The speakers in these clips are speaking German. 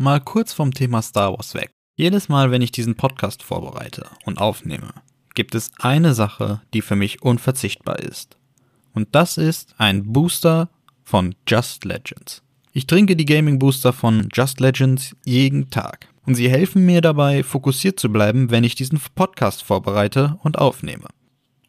Mal kurz vom Thema Star Wars weg. Jedes Mal, wenn ich diesen Podcast vorbereite und aufnehme, gibt es eine Sache, die für mich unverzichtbar ist. Und das ist ein Booster von Just Legends. Ich trinke die Gaming Booster von Just Legends jeden Tag. Und sie helfen mir dabei, fokussiert zu bleiben, wenn ich diesen Podcast vorbereite und aufnehme.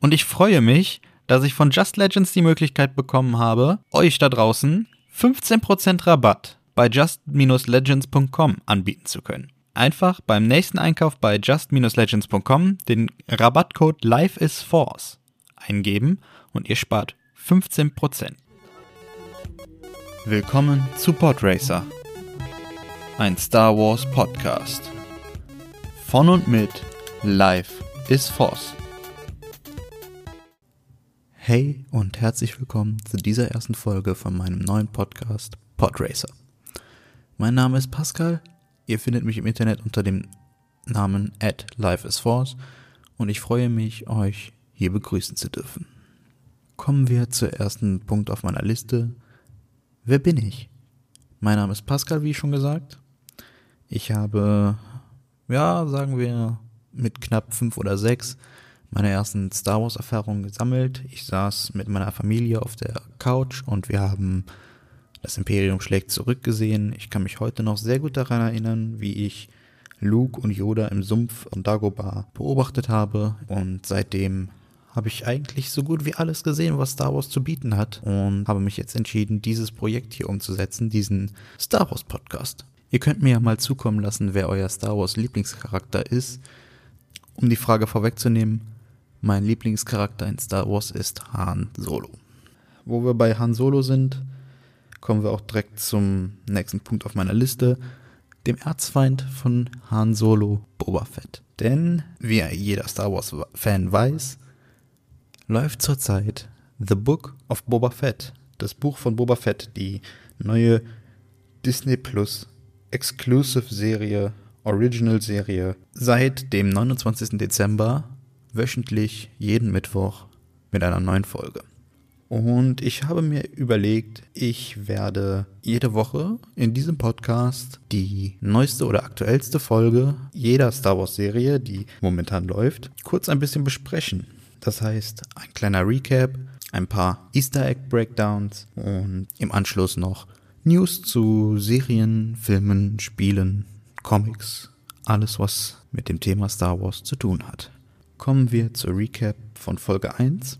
Und ich freue mich, dass ich von Just Legends die Möglichkeit bekommen habe, euch da draußen 15% Rabatt bei just-legends.com anbieten zu können. Einfach beim nächsten Einkauf bei just-legends.com den Rabattcode LifeIsForce eingeben und ihr spart 15%. Willkommen zu Podracer, ein Star Wars Podcast. Von und mit Life is Force. Hey und herzlich willkommen zu dieser ersten Folge von meinem neuen Podcast Podracer. Mein Name ist Pascal, ihr findet mich im Internet unter dem Namen at Life is Force und ich freue mich, euch hier begrüßen zu dürfen. Kommen wir zur ersten Punkt auf meiner Liste, Wer bin ich? Mein Name ist Pascal, wie schon gesagt. Ich habe, ja, sagen wir, mit knapp fünf oder sechs meine ersten Star Wars-Erfahrungen gesammelt. Ich saß mit meiner Familie auf der Couch und wir haben das Imperium schlägt zurück gesehen. Ich kann mich heute noch sehr gut daran erinnern, wie ich Luke und Yoda im Sumpf und Dagobah beobachtet habe und seitdem habe ich eigentlich so gut wie alles gesehen, was Star Wars zu bieten hat und habe mich jetzt entschieden, dieses Projekt hier umzusetzen, diesen Star Wars Podcast. Ihr könnt mir ja mal zukommen lassen, wer euer Star Wars Lieblingscharakter ist. Um die Frage vorwegzunehmen, mein Lieblingscharakter in Star Wars ist Han Solo. Wo wir bei Han Solo sind, kommen wir auch direkt zum nächsten Punkt auf meiner Liste, dem Erzfeind von Han Solo, Boba Fett. Denn, wie jeder Star Wars-Fan weiß, läuft zurzeit The Book of Boba Fett, das Buch von Boba Fett, die neue Disney Plus Exclusive Serie, Original Serie, seit dem 29. Dezember wöchentlich jeden Mittwoch mit einer neuen Folge. Und ich habe mir überlegt, ich werde jede Woche in diesem Podcast die neueste oder aktuellste Folge jeder Star Wars Serie, die momentan läuft, kurz ein bisschen besprechen. Das heißt, ein kleiner Recap, ein paar Easter Egg Breakdowns und im Anschluss noch News zu Serien, Filmen, Spielen, Comics, alles was mit dem Thema Star Wars zu tun hat. Kommen wir zur Recap von Folge 1.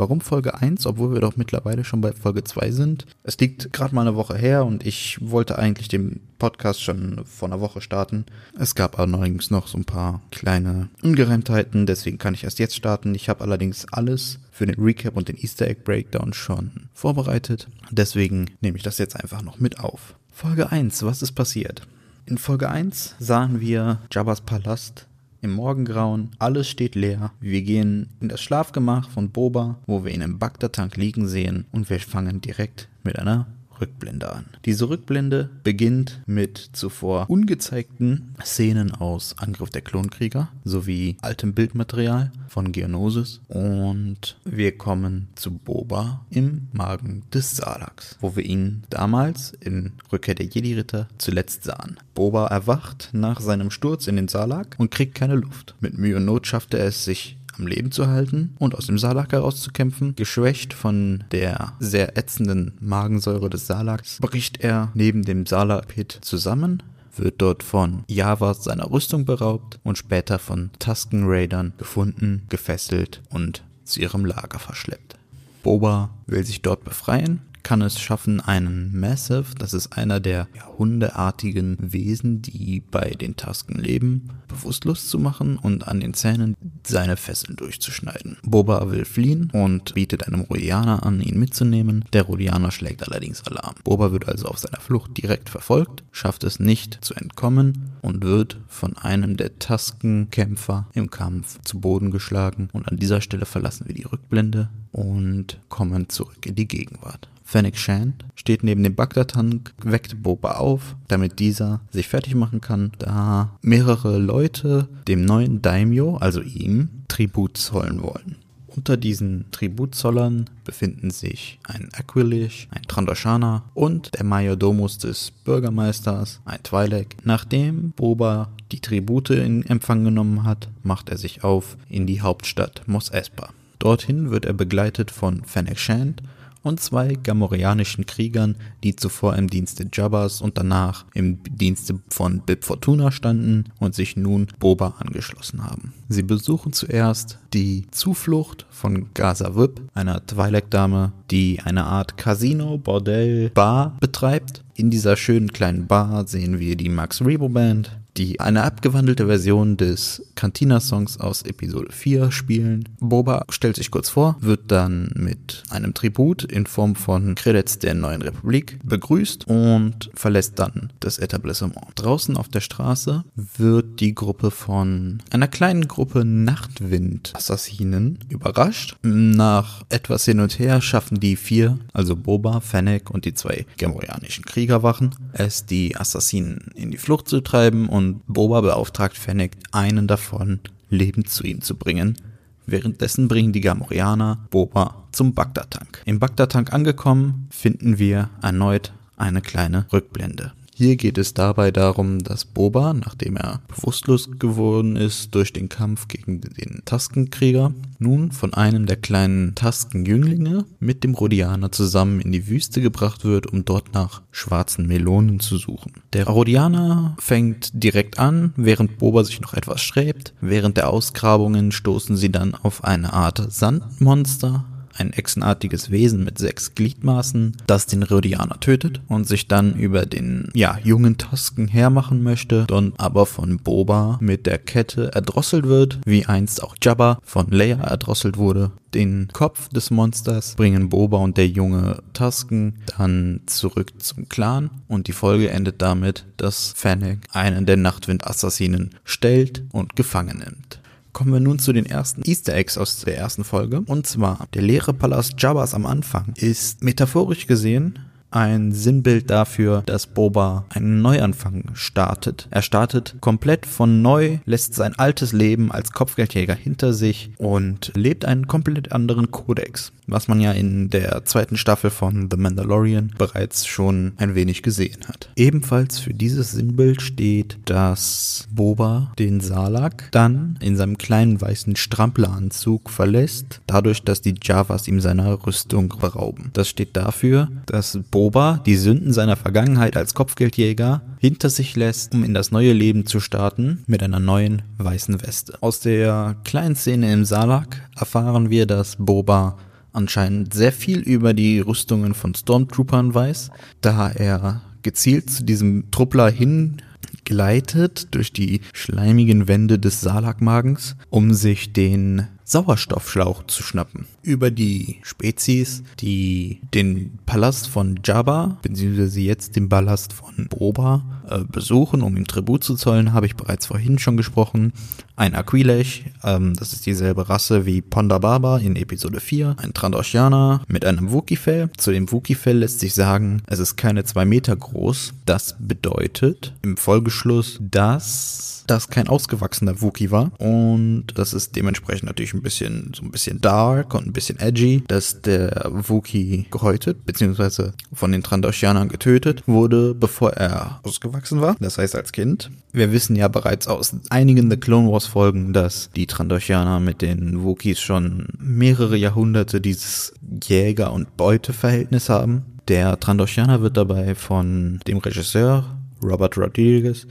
Warum Folge 1, obwohl wir doch mittlerweile schon bei Folge 2 sind? Es liegt gerade mal eine Woche her und ich wollte eigentlich den Podcast schon vor einer Woche starten. Es gab allerdings noch so ein paar kleine Ungereimtheiten, deswegen kann ich erst jetzt starten. Ich habe allerdings alles für den Recap und den Easter Egg Breakdown schon vorbereitet. Deswegen nehme ich das jetzt einfach noch mit auf. Folge 1, was ist passiert? In Folge 1 sahen wir Jabba's Palast im Morgengrauen, alles steht leer. Wir gehen in das Schlafgemach von Boba, wo wir ihn im Bagdad-Tank liegen sehen und wir fangen direkt mit einer Rückblende an. Diese Rückblende beginnt mit zuvor ungezeigten Szenen aus Angriff der Klonkrieger sowie altem Bildmaterial von Geonosis und wir kommen zu Boba im Magen des Salaks, wo wir ihn damals in Rückkehr der Jedi-Ritter zuletzt sahen. Boba erwacht nach seinem Sturz in den Salak und kriegt keine Luft. Mit Mühe und Not schafft er es, sich am Leben zu halten und aus dem Salak herauszukämpfen. Geschwächt von der sehr ätzenden Magensäure des Salaks bricht er neben dem Salak-Pit zusammen, wird dort von Javas seiner Rüstung beraubt und später von Tusken Raidern gefunden, gefesselt und zu ihrem Lager verschleppt. Boba will sich dort befreien, kann es schaffen, einen Massive, das ist einer der hundeartigen Wesen, die bei den Tasken leben, bewusstlos zu machen und an den Zähnen seine Fesseln durchzuschneiden. Boba will fliehen und bietet einem Rodianer an, ihn mitzunehmen. Der Rodianer schlägt allerdings Alarm. Boba wird also auf seiner Flucht direkt verfolgt, schafft es nicht zu entkommen und wird von einem der Taskenkämpfer im Kampf zu Boden geschlagen. Und an dieser Stelle verlassen wir die Rückblende und kommen zurück in die Gegenwart. Fennec Shand steht neben dem Bagdad-Tank, weckt Boba auf, damit dieser sich fertig machen kann, da mehrere Leute dem neuen Daimyo, also ihm, Tribut zollen wollen. Unter diesen Tributzollern befinden sich ein Aquilish, ein Trandoshana und der Majordomus des Bürgermeisters, ein Twi'lek. Nachdem Boba die Tribute in Empfang genommen hat, macht er sich auf in die Hauptstadt Mos Espa. Dorthin wird er begleitet von Fennec Shand und zwei gamorreanischen Kriegern, die zuvor im Dienste Jabbas und danach im Dienste von Bib Fortuna standen und sich nun Boba angeschlossen haben. Sie besuchen zuerst die Zuflucht von Gaza Wip, einer Twi'lek-Dame, die eine Art Casino, Bordell, Bar betreibt. In dieser schönen kleinen Bar sehen wir die Max Rebo Band, die eine abgewandelte Version des Cantina-Songs aus Episode 4 spielen. Boba stellt sich kurz vor, wird dann mit einem Tribut in Form von Credits der Neuen Republik begrüßt und verlässt dann das Etablissement. Draußen auf der Straße wird die Gruppe von einer kleinen Gruppe Nachtwind-Assassinen überrascht. Nach etwas hin und her schaffen die vier, also Boba, Fennec und die zwei gamorianischen Kriegerwachen, es die Assassinen in die Flucht zu treiben und und Boba beauftragt Fennec, einen davon lebend zu ihm zu bringen. Währenddessen bringen die Gamorianer Boba zum Bagdad-Tank. Im Bagdad-Tank angekommen, finden wir erneut eine kleine Rückblende. Hier geht es dabei darum, dass Boba, nachdem er bewusstlos geworden ist durch den Kampf gegen den Taskenkrieger, nun von einem der kleinen Taskenjünglinge mit dem Rhodianer zusammen in die Wüste gebracht wird, um dort nach schwarzen Melonen zu suchen. Der Rhodianer fängt direkt an, während Boba sich noch etwas sträbt. Während der Ausgrabungen stoßen sie dann auf eine Art Sandmonster, ein echsenartiges Wesen mit sechs Gliedmaßen, das den Rhodianer tötet und sich dann über den, ja, jungen Tasken hermachen möchte, dann aber von Boba mit der Kette erdrosselt wird, wie einst auch Jabba von Leia erdrosselt wurde. Den Kopf des Monsters bringen Boba und der junge Tasken dann zurück zum Clan und die Folge endet damit, dass Fennec einen der Nachtwind-Assassinen stellt und gefangen nimmt. Kommen wir nun zu den ersten Easter Eggs aus der ersten Folge. Und zwar, der leere Palast Jabbas am Anfang ist metaphorisch gesehen ein Sinnbild dafür, dass Boba einen Neuanfang startet. Er startet komplett von neu, lässt sein altes Leben als Kopfgeldjäger hinter sich und lebt einen komplett anderen Kodex was man ja in der zweiten Staffel von The Mandalorian bereits schon ein wenig gesehen hat. Ebenfalls für dieses Sinnbild steht, dass Boba den Salak dann in seinem kleinen weißen Strampelanzug verlässt, dadurch, dass die Javas ihm seiner Rüstung berauben. Das steht dafür, dass Boba die Sünden seiner Vergangenheit als Kopfgeldjäger hinter sich lässt, um in das neue Leben zu starten mit einer neuen weißen Weste. Aus der kleinen Szene im Salak erfahren wir, dass Boba anscheinend sehr viel über die Rüstungen von Stormtroopern weiß, da er gezielt zu diesem Truppler hin gleitet durch die schleimigen Wände des Salakmagens, um sich den Sauerstoffschlauch zu schnappen. Über die Spezies, die den Palast von Jabba, beziehungsweise jetzt den Palast von Boba, äh, besuchen, um ihm Tribut zu zollen, habe ich bereits vorhin schon gesprochen. Ein Aquilesh, ähm, das ist dieselbe Rasse wie Ponda Baba in Episode 4. Ein Trandoshaner mit einem Wookie-Fell. Zu dem Wookie-Fell lässt sich sagen, es ist keine zwei Meter groß. Das bedeutet im Folgeschluss, dass das kein ausgewachsener Wookie war. Und das ist dementsprechend natürlich ein bisschen, so ein bisschen dark und ein bisschen edgy, dass der Wookie gehäutet, beziehungsweise von den Trandoshanern getötet wurde, bevor er ausgewachsen war. Das heißt als Kind. Wir wissen ja bereits aus einigen The Clone Wars Folgen, dass die Trandoshaner mit den Wookiees schon mehrere Jahrhunderte dieses Jäger- und Beuteverhältnis haben. Der Trandoshaner wird dabei von dem Regisseur Robert Rodriguez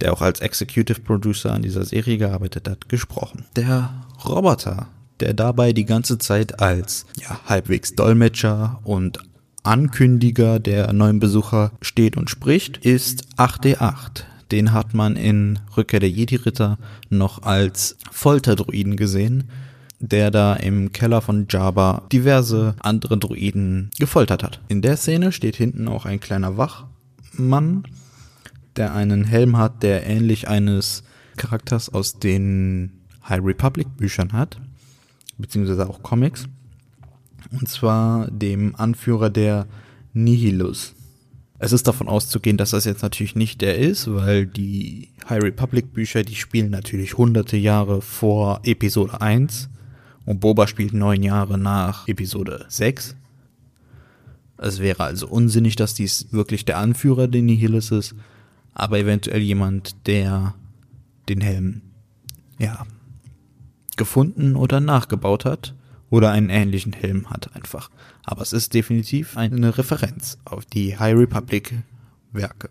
der auch als Executive Producer an dieser Serie gearbeitet hat, gesprochen. Der Roboter, der dabei die ganze Zeit als ja, halbwegs Dolmetscher und Ankündiger der neuen Besucher steht und spricht, ist 8D8. Den hat man in Rückkehr der Jedi-Ritter noch als Folterdruiden gesehen, der da im Keller von Jabba diverse andere Druiden gefoltert hat. In der Szene steht hinten auch ein kleiner Wachmann, der einen Helm hat, der ähnlich eines Charakters aus den High Republic Büchern hat, beziehungsweise auch Comics. Und zwar dem Anführer der Nihilus. Es ist davon auszugehen, dass das jetzt natürlich nicht der ist, weil die High Republic Bücher, die spielen natürlich hunderte Jahre vor Episode 1 Und Boba spielt neun Jahre nach Episode 6. Es wäre also unsinnig, dass dies wirklich der Anführer der Nihilis ist, aber eventuell jemand, der den Helm, ja, gefunden oder nachgebaut hat oder einen ähnlichen Helm hat einfach. Aber es ist definitiv eine Referenz auf die High Republic Werke.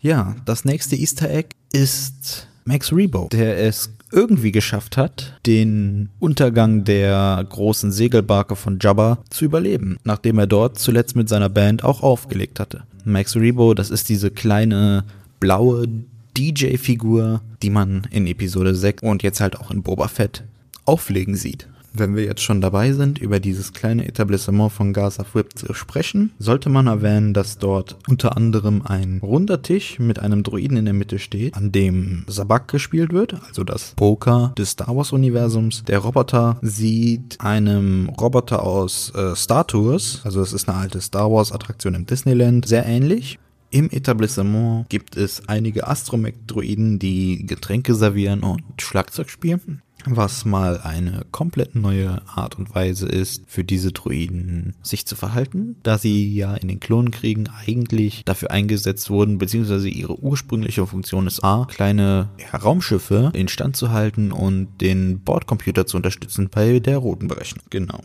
Ja, das nächste Easter Egg ist Max Rebo, der es irgendwie geschafft hat, den Untergang der großen Segelbarke von Jabba zu überleben, nachdem er dort zuletzt mit seiner Band auch aufgelegt hatte. Max Rebo, das ist diese kleine blaue DJ-Figur, die man in Episode 6 und jetzt halt auch in Boba Fett auflegen sieht. Wenn wir jetzt schon dabei sind, über dieses kleine Etablissement von Gaza Whip zu sprechen, sollte man erwähnen, dass dort unter anderem ein runder Tisch mit einem Droiden in der Mitte steht, an dem Sabak gespielt wird, also das Poker des Star Wars Universums. Der Roboter sieht einem Roboter aus äh, Star Tours, also es ist eine alte Star Wars Attraktion im Disneyland, sehr ähnlich. Im Etablissement gibt es einige Astromech-Droiden, die Getränke servieren und Schlagzeug spielen was mal eine komplett neue Art und Weise ist, für diese Druiden sich zu verhalten, da sie ja in den Klonenkriegen eigentlich dafür eingesetzt wurden, beziehungsweise ihre ursprüngliche Funktion ist A, kleine ja, Raumschiffe instand zu halten und den Bordcomputer zu unterstützen bei der roten Berechnung. Genau.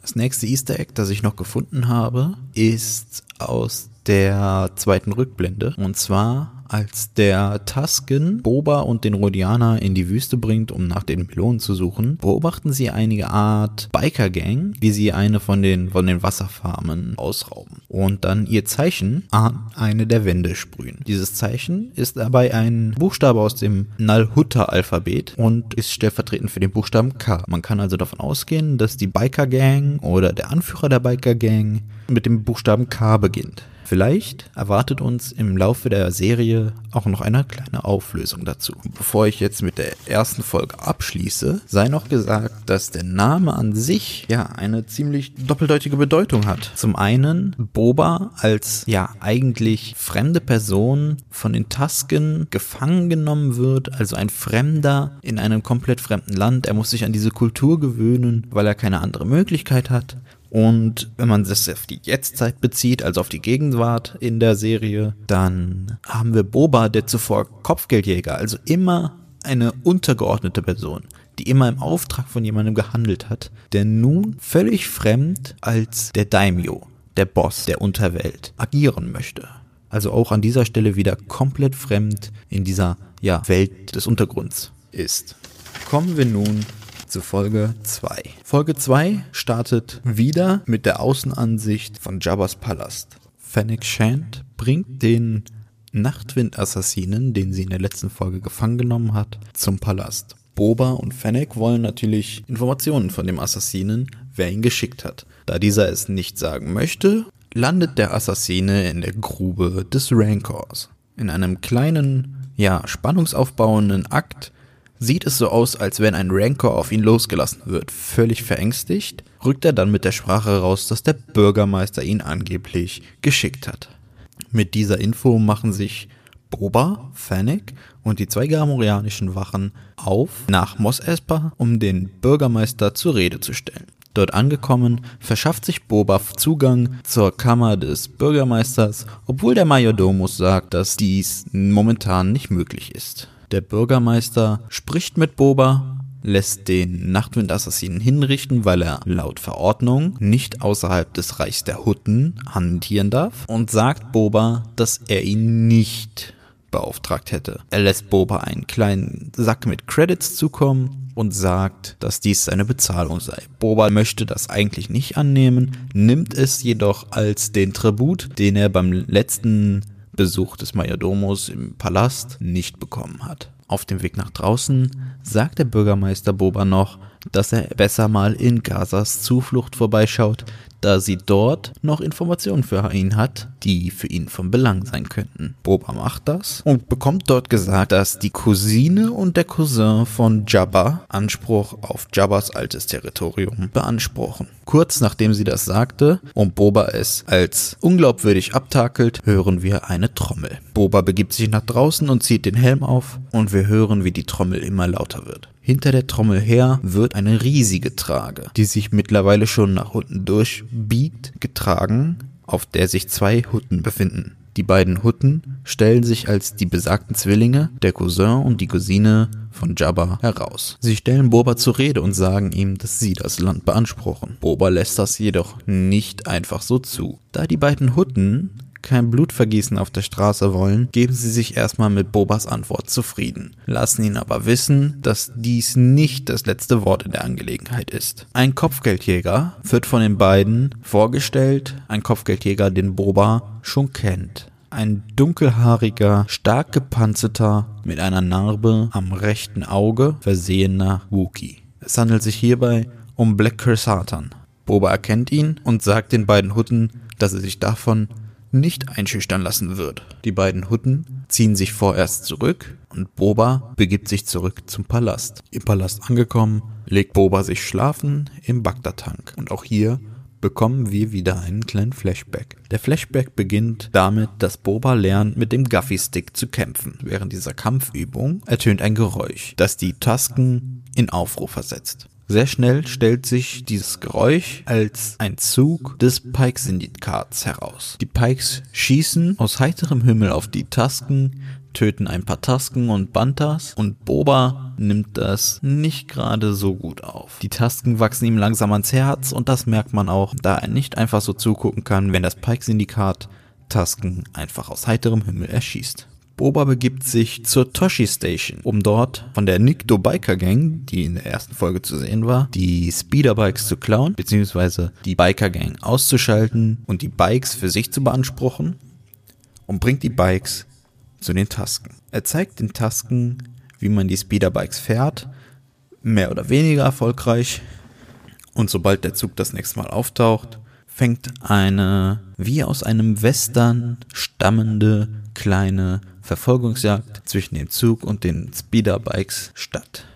Das nächste Easter Egg, das ich noch gefunden habe, ist aus der zweiten Rückblende. Und zwar als der Tusken Boba und den Rhodianer in die Wüste bringt, um nach den Melonen zu suchen, beobachten sie einige Art Biker-Gang, wie sie eine von den, von den Wasserfarmen ausrauben und dann ihr Zeichen an eine der Wände sprühen. Dieses Zeichen ist dabei ein Buchstabe aus dem Nalhutta-Alphabet und ist stellvertretend für den Buchstaben K. Man kann also davon ausgehen, dass die Biker-Gang oder der Anführer der Biker-Gang mit dem Buchstaben K beginnt. Vielleicht erwartet uns im Laufe der Serie auch noch eine kleine Auflösung dazu. Bevor ich jetzt mit der ersten Folge abschließe, sei noch gesagt, dass der Name an sich ja eine ziemlich doppeldeutige Bedeutung hat. Zum einen Boba als ja eigentlich fremde Person von den Tusken gefangen genommen wird, also ein Fremder in einem komplett fremden Land. Er muss sich an diese Kultur gewöhnen, weil er keine andere Möglichkeit hat. Und wenn man das auf die Jetztzeit bezieht, also auf die Gegenwart in der Serie, dann haben wir Boba, der zuvor Kopfgeldjäger, also immer eine untergeordnete Person, die immer im Auftrag von jemandem gehandelt hat, der nun völlig fremd als der Daimyo, der Boss der Unterwelt, agieren möchte. Also auch an dieser Stelle wieder komplett fremd in dieser ja, Welt des Untergrunds ist. Kommen wir nun zu Folge 2. Folge 2 startet wieder mit der Außenansicht von Jabba's Palast. Fennec Shand bringt den Nachtwind-Assassinen, den sie in der letzten Folge gefangen genommen hat, zum Palast. Boba und Fennec wollen natürlich Informationen von dem Assassinen, wer ihn geschickt hat. Da dieser es nicht sagen möchte, landet der Assassine in der Grube des Rancors. In einem kleinen, ja, spannungsaufbauenden Akt sieht es so aus, als wenn ein Rancor auf ihn losgelassen wird. Völlig verängstigt rückt er dann mit der Sprache raus, dass der Bürgermeister ihn angeblich geschickt hat. Mit dieser Info machen sich Boba, Fennec und die zwei gamorianischen Wachen auf nach Mos Espa, um den Bürgermeister zur Rede zu stellen. Dort angekommen, verschafft sich Boba Zugang zur Kammer des Bürgermeisters, obwohl der Majordomus sagt, dass dies momentan nicht möglich ist. Der Bürgermeister spricht mit Boba, lässt den Nachtwindassassinen hinrichten, weil er laut Verordnung nicht außerhalb des Reichs der Hutten hantieren darf und sagt Boba, dass er ihn nicht beauftragt hätte. Er lässt Boba einen kleinen Sack mit Credits zukommen und sagt, dass dies seine Bezahlung sei. Boba möchte das eigentlich nicht annehmen, nimmt es jedoch als den Tribut, den er beim letzten Besuch des Majordomos im Palast nicht bekommen hat. Auf dem Weg nach draußen sagt der Bürgermeister Boba noch, dass er besser mal in Gazas Zuflucht vorbeischaut, da sie dort noch Informationen für ihn hat, die für ihn von Belang sein könnten. Boba macht das und bekommt dort gesagt, dass die Cousine und der Cousin von Jabba Anspruch auf Jabbas altes Territorium beanspruchen. Kurz nachdem sie das sagte und Boba es als unglaubwürdig abtakelt, hören wir eine Trommel. Boba begibt sich nach draußen und zieht den Helm auf und wir hören, wie die Trommel immer lauter wird. Hinter der Trommel her wird eine riesige Trage, die sich mittlerweile schon nach unten durchbiegt, getragen, auf der sich zwei Hutten befinden. Die beiden Hutten stellen sich als die besagten Zwillinge, der Cousin und die Cousine von Jabba heraus. Sie stellen Boba zur Rede und sagen ihm, dass sie das Land beanspruchen. Boba lässt das jedoch nicht einfach so zu. Da die beiden Hutten kein Blutvergießen auf der Straße wollen, geben sie sich erstmal mit Bobas Antwort zufrieden, lassen ihn aber wissen, dass dies nicht das letzte Wort in der Angelegenheit ist. Ein Kopfgeldjäger wird von den beiden vorgestellt, ein Kopfgeldjäger, den Boba schon kennt. Ein dunkelhaariger, stark gepanzerter, mit einer Narbe am rechten Auge versehener Wookie. Es handelt sich hierbei um Black Satan. Boba erkennt ihn und sagt den beiden Hutten, dass er sich davon nicht einschüchtern lassen wird. Die beiden Hutten ziehen sich vorerst zurück und Boba begibt sich zurück zum Palast. Im Palast angekommen, legt Boba sich schlafen im Bagdad-Tank. Und auch hier bekommen wir wieder einen kleinen Flashback. Der Flashback beginnt damit, dass Boba lernt, mit dem Guffy-Stick zu kämpfen. Während dieser Kampfübung ertönt ein Geräusch, das die Tasken in Aufruhr versetzt. Sehr schnell stellt sich dieses Geräusch als ein Zug des Pike-Syndikats heraus. Die Pikes schießen aus heiterem Himmel auf die Tasken, töten ein paar Tasken und Bantas und Boba nimmt das nicht gerade so gut auf. Die Tasken wachsen ihm langsam ans Herz und das merkt man auch, da er nicht einfach so zugucken kann, wenn das Pike-Syndikat Tasken einfach aus heiterem Himmel erschießt. Boba begibt sich zur Toshi Station, um dort von der Nikto Biker Gang, die in der ersten Folge zu sehen war, die Speederbikes zu klauen, beziehungsweise die Biker Gang auszuschalten und die Bikes für sich zu beanspruchen und bringt die Bikes zu den Tasken. Er zeigt den Tasken, wie man die Speederbikes fährt, mehr oder weniger erfolgreich. Und sobald der Zug das nächste Mal auftaucht, fängt eine wie aus einem Western stammende kleine Verfolgungsjagd zwischen dem Zug und den Speederbikes statt.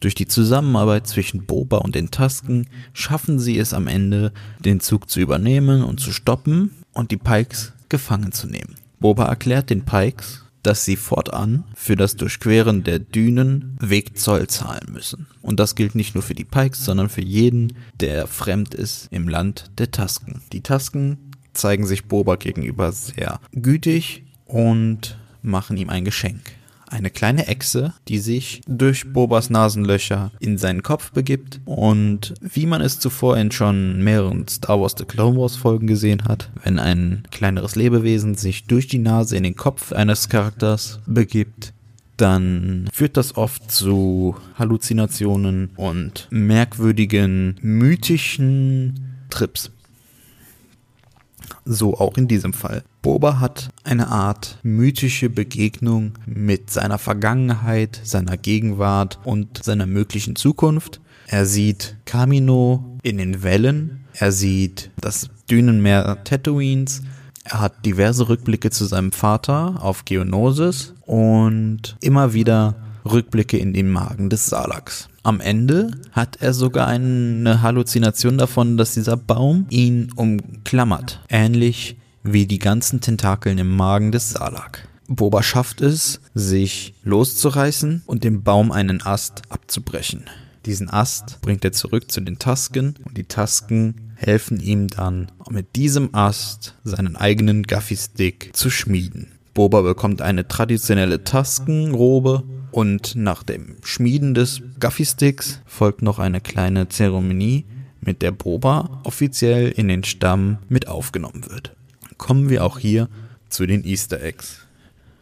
Durch die Zusammenarbeit zwischen Boba und den Tasken schaffen sie es am Ende, den Zug zu übernehmen und zu stoppen und die Pikes gefangen zu nehmen. Boba erklärt den Pikes, dass sie fortan für das Durchqueren der Dünen Wegzoll zahlen müssen. Und das gilt nicht nur für die Pikes, sondern für jeden, der fremd ist im Land der Tasken. Die Tasken zeigen sich Boba gegenüber sehr gütig und machen ihm ein Geschenk. Eine kleine Echse, die sich durch Bobas Nasenlöcher in seinen Kopf begibt und wie man es zuvor in schon mehreren Star Wars The Clone Wars Folgen gesehen hat, wenn ein kleineres Lebewesen sich durch die Nase in den Kopf eines Charakters begibt, dann führt das oft zu Halluzinationen und merkwürdigen, mythischen Trips. So auch in diesem Fall. Boba hat eine Art mythische Begegnung mit seiner Vergangenheit, seiner Gegenwart und seiner möglichen Zukunft. Er sieht Kamino in den Wellen, er sieht das Dünenmeer Tatooines, er hat diverse Rückblicke zu seinem Vater auf Geonosis und immer wieder Rückblicke in den Magen des Salaks. Am Ende hat er sogar eine Halluzination davon, dass dieser Baum ihn umklammert. Ähnlich wie die ganzen Tentakeln im Magen des Salak. Boba schafft es, sich loszureißen und dem Baum einen Ast abzubrechen. Diesen Ast bringt er zurück zu den Tasken und die Tasken helfen ihm dann, mit diesem Ast seinen eigenen Gaffy-Stick zu schmieden. Boba bekommt eine traditionelle Taskenrobe und nach dem Schmieden des Gaffy-Sticks folgt noch eine kleine Zeremonie, mit der Boba offiziell in den Stamm mit aufgenommen wird. Kommen wir auch hier zu den Easter Eggs.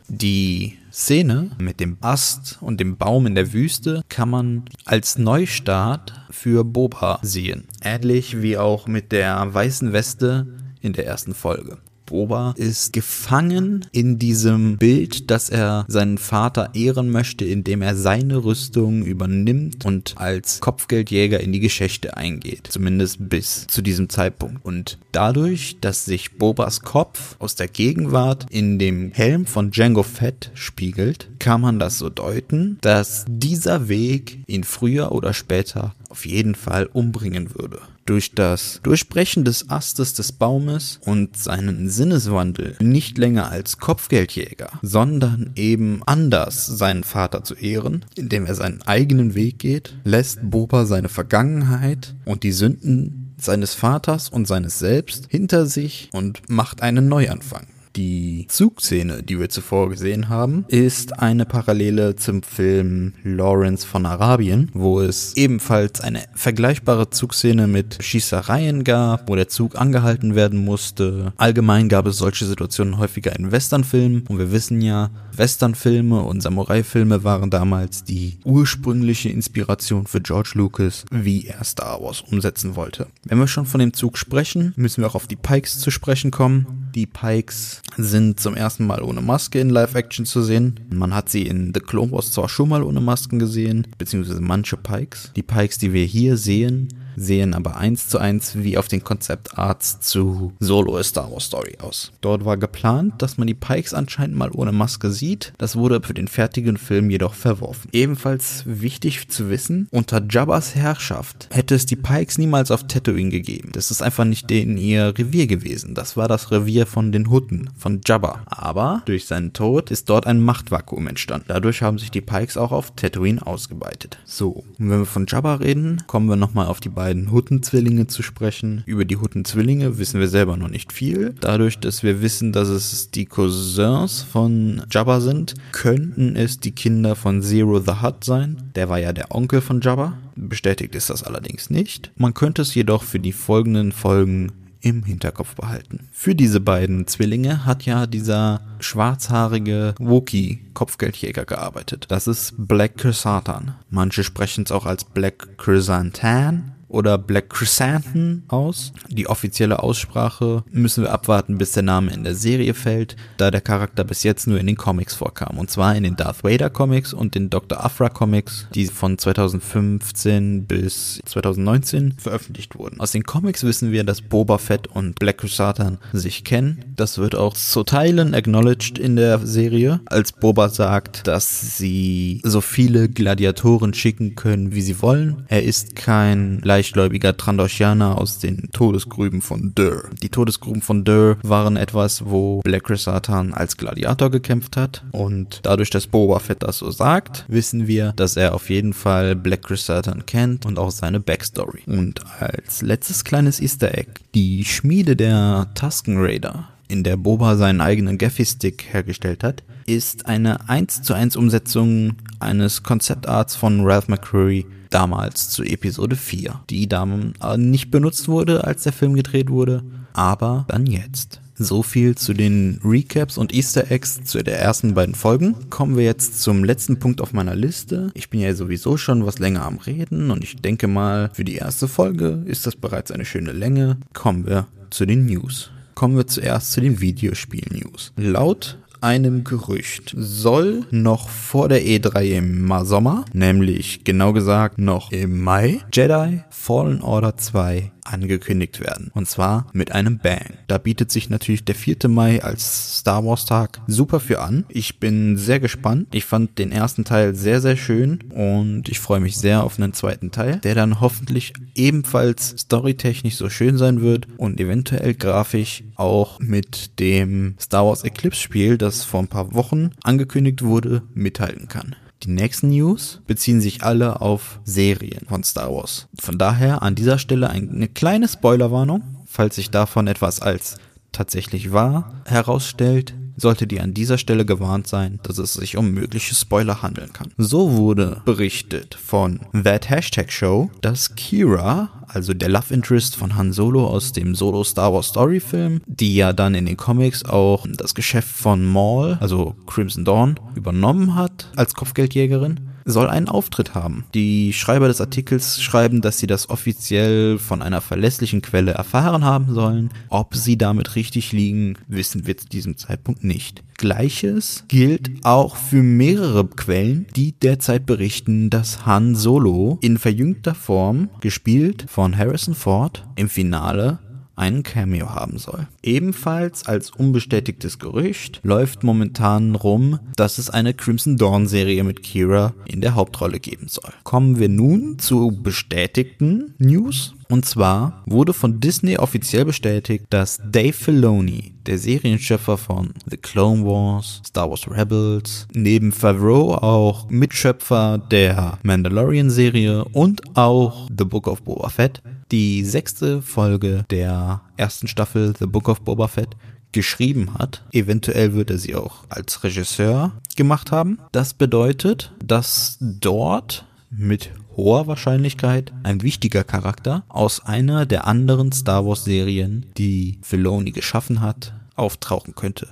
Die Szene mit dem Ast und dem Baum in der Wüste kann man als Neustart für Boba sehen. Ähnlich wie auch mit der weißen Weste in der ersten Folge. Boba ist gefangen in diesem Bild, dass er seinen Vater ehren möchte, indem er seine Rüstung übernimmt und als Kopfgeldjäger in die Geschichte eingeht. Zumindest bis zu diesem Zeitpunkt. Und dadurch, dass sich Bobas Kopf aus der Gegenwart in dem Helm von Django Fett spiegelt, kann man das so deuten, dass dieser Weg ihn früher oder später auf jeden Fall umbringen würde. Durch das Durchbrechen des Astes des Baumes und seinen Sinneswandel nicht länger als Kopfgeldjäger, sondern eben anders seinen Vater zu ehren, indem er seinen eigenen Weg geht, lässt Boba seine Vergangenheit und die Sünden seines Vaters und seines Selbst hinter sich und macht einen Neuanfang. Die Zugszene, die wir zuvor gesehen haben, ist eine Parallele zum Film Lawrence von Arabien, wo es ebenfalls eine vergleichbare Zugszene mit Schießereien gab, wo der Zug angehalten werden musste. Allgemein gab es solche Situationen häufiger in Westernfilmen und wir wissen ja, Westernfilme und Samurai-Filme waren damals die ursprüngliche Inspiration für George Lucas, wie er Star Wars umsetzen wollte. Wenn wir schon von dem Zug sprechen, müssen wir auch auf die Pikes zu sprechen kommen. Die Pikes sind zum ersten Mal ohne Maske in Live-Action zu sehen. Man hat sie in The Clone Wars zwar schon mal ohne Masken gesehen, beziehungsweise manche Pikes. Die Pikes, die wir hier sehen, sehen aber eins zu eins wie auf den Konzeptarts zu Solo A Star Wars Story aus. Dort war geplant, dass man die Pikes anscheinend mal ohne Maske sieht. Das wurde für den fertigen Film jedoch verworfen. Ebenfalls wichtig zu wissen, unter Jabbas Herrschaft hätte es die Pikes niemals auf Tatooine gegeben. Das ist einfach nicht in ihr Revier gewesen. Das war das Revier von den Hutten, von Jabba. Aber durch seinen Tod ist dort ein Machtvakuum entstanden. Dadurch haben sich die Pikes auch auf Tatooine ausgeweitet. So, und wenn wir von Jabba reden, kommen wir nochmal auf die beiden beiden Huttenzwillinge zu sprechen. Über die Huttenzwillinge wissen wir selber noch nicht viel. Dadurch, dass wir wissen, dass es die Cousins von Jabba sind, könnten es die Kinder von Zero the Hutt sein. Der war ja der Onkel von Jabba. Bestätigt ist das allerdings nicht. Man könnte es jedoch für die folgenden Folgen im Hinterkopf behalten. Für diese beiden Zwillinge hat ja dieser schwarzhaarige Wookie-Kopfgeldjäger gearbeitet. Das ist Black Chrysanthemum. Manche sprechen es auch als Black Chrysanthemum oder Black Chrysanthemum aus. Die offizielle Aussprache müssen wir abwarten, bis der Name in der Serie fällt, da der Charakter bis jetzt nur in den Comics vorkam. Und zwar in den Darth Vader Comics und den Dr. Afra Comics, die von 2015 bis 2019 veröffentlicht wurden. Aus den Comics wissen wir, dass Boba Fett und Black Chrysanthemum sich kennen. Das wird auch zu Teilen acknowledged in der Serie, als Boba sagt, dass sie so viele Gladiatoren schicken können, wie sie wollen. Er ist kein Leicht leichtgläubiger Trandoshaner aus den Todesgrüben von Dur. Die Todesgruben von Dur waren etwas, wo Black Satan als Gladiator gekämpft hat und dadurch, dass Boba Fett das so sagt, wissen wir, dass er auf jeden Fall Black Satan kennt und auch seine Backstory. Und als letztes kleines Easter Egg, die Schmiede der Tusken Raider in der Boba seinen eigenen Gaffy-Stick hergestellt hat, ist eine 1 zu 1 Umsetzung eines Konzeptarts von Ralph McCurry damals zu Episode 4, die dann äh, nicht benutzt wurde, als der Film gedreht wurde, aber dann jetzt. So viel zu den Recaps und Easter Eggs zu der ersten beiden Folgen. Kommen wir jetzt zum letzten Punkt auf meiner Liste. Ich bin ja sowieso schon was länger am Reden und ich denke mal, für die erste Folge ist das bereits eine schöne Länge. Kommen wir zu den News. Kommen wir zuerst zu den Videospiel-News. Laut einem Gerücht soll noch vor der E3 im Sommer, nämlich genau gesagt noch im Mai, Jedi Fallen Order 2 angekündigt werden. Und zwar mit einem Bang. Da bietet sich natürlich der 4. Mai als Star Wars Tag super für an. Ich bin sehr gespannt. Ich fand den ersten Teil sehr, sehr schön und ich freue mich sehr auf einen zweiten Teil, der dann hoffentlich ebenfalls storytechnisch so schön sein wird und eventuell grafisch auch mit dem Star Wars Eclipse Spiel, das vor ein paar Wochen angekündigt wurde, mithalten kann. Die nächsten News beziehen sich alle auf Serien von Star Wars. Von daher an dieser Stelle eine kleine Spoilerwarnung. Falls sich davon etwas als tatsächlich wahr herausstellt, solltet ihr an dieser Stelle gewarnt sein, dass es sich um mögliche Spoiler handeln kann. So wurde berichtet von That Hashtag Show, dass Kira, also der Love Interest von Han Solo aus dem Solo Star Wars Story Film, die ja dann in den Comics auch das Geschäft von Maul, also Crimson Dawn, übernommen hat als Kopfgeldjägerin, soll einen Auftritt haben. Die Schreiber des Artikels schreiben, dass sie das offiziell von einer verlässlichen Quelle erfahren haben sollen. Ob sie damit richtig liegen, wissen wir zu diesem Zeitpunkt nicht. Gleiches gilt auch für mehrere Quellen, die derzeit berichten, dass Han Solo in verjüngter Form, gespielt von Harrison Ford, im Finale einen Cameo haben soll. Ebenfalls als unbestätigtes Gerücht läuft momentan rum, dass es eine Crimson Dawn Serie mit Kira in der Hauptrolle geben soll. Kommen wir nun zu bestätigten News. Und zwar wurde von Disney offiziell bestätigt, dass Dave Filoni, der Serienschöpfer von The Clone Wars, Star Wars Rebels, neben Favreau auch Mitschöpfer der Mandalorian-Serie und auch The Book of Boba Fett, die sechste Folge der ersten Staffel The Book of Boba Fett geschrieben hat. Eventuell wird er sie auch als Regisseur gemacht haben. Das bedeutet, dass dort mit hoher Wahrscheinlichkeit ein wichtiger Charakter aus einer der anderen Star Wars Serien, die Filoni geschaffen hat, auftauchen könnte.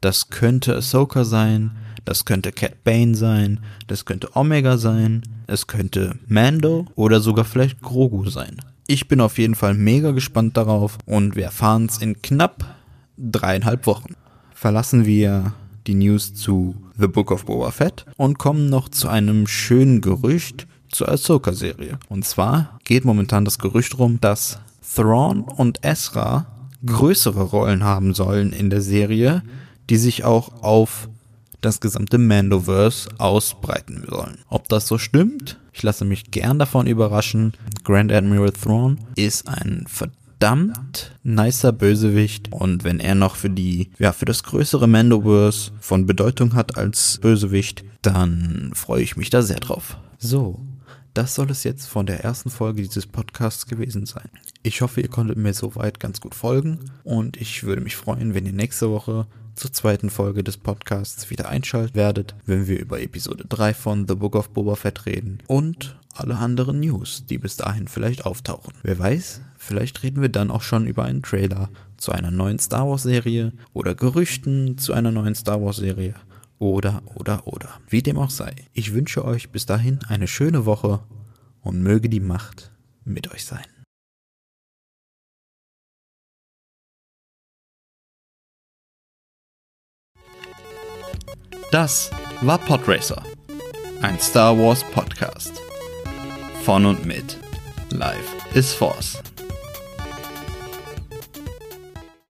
Das könnte Ahsoka sein, das könnte Cat Bane sein, das könnte Omega sein, es könnte Mando oder sogar vielleicht Grogu sein. Ich bin auf jeden Fall mega gespannt darauf und wir erfahren es in knapp dreieinhalb Wochen. Verlassen wir die News zu The Book of Boba Fett und kommen noch zu einem schönen Gerücht zur Ahsoka-Serie. Und zwar geht momentan das Gerücht rum, dass Thrawn und Ezra größere Rollen haben sollen in der Serie, die sich auch auf das gesamte Mandoverse ausbreiten sollen. Ob das so stimmt, ich lasse mich gern davon überraschen. Grand Admiral Thrawn ist ein verdammt nicer Bösewicht und wenn er noch für die, ja, für das größere Mandoverse von Bedeutung hat als Bösewicht, dann freue ich mich da sehr drauf. So, das soll es jetzt von der ersten Folge dieses Podcasts gewesen sein. Ich hoffe, ihr konntet mir soweit ganz gut folgen und ich würde mich freuen, wenn ihr nächste Woche zur zweiten Folge des Podcasts wieder einschalten werdet, wenn wir über Episode 3 von The Book of Boba Fett reden und alle anderen News, die bis dahin vielleicht auftauchen. Wer weiß, vielleicht reden wir dann auch schon über einen Trailer zu einer neuen Star Wars Serie oder Gerüchten zu einer neuen Star Wars Serie oder oder oder. Wie dem auch sei. Ich wünsche euch bis dahin eine schöne Woche und möge die Macht mit euch sein. Das war Podracer, ein Star Wars Podcast. Von und mit Life is Force.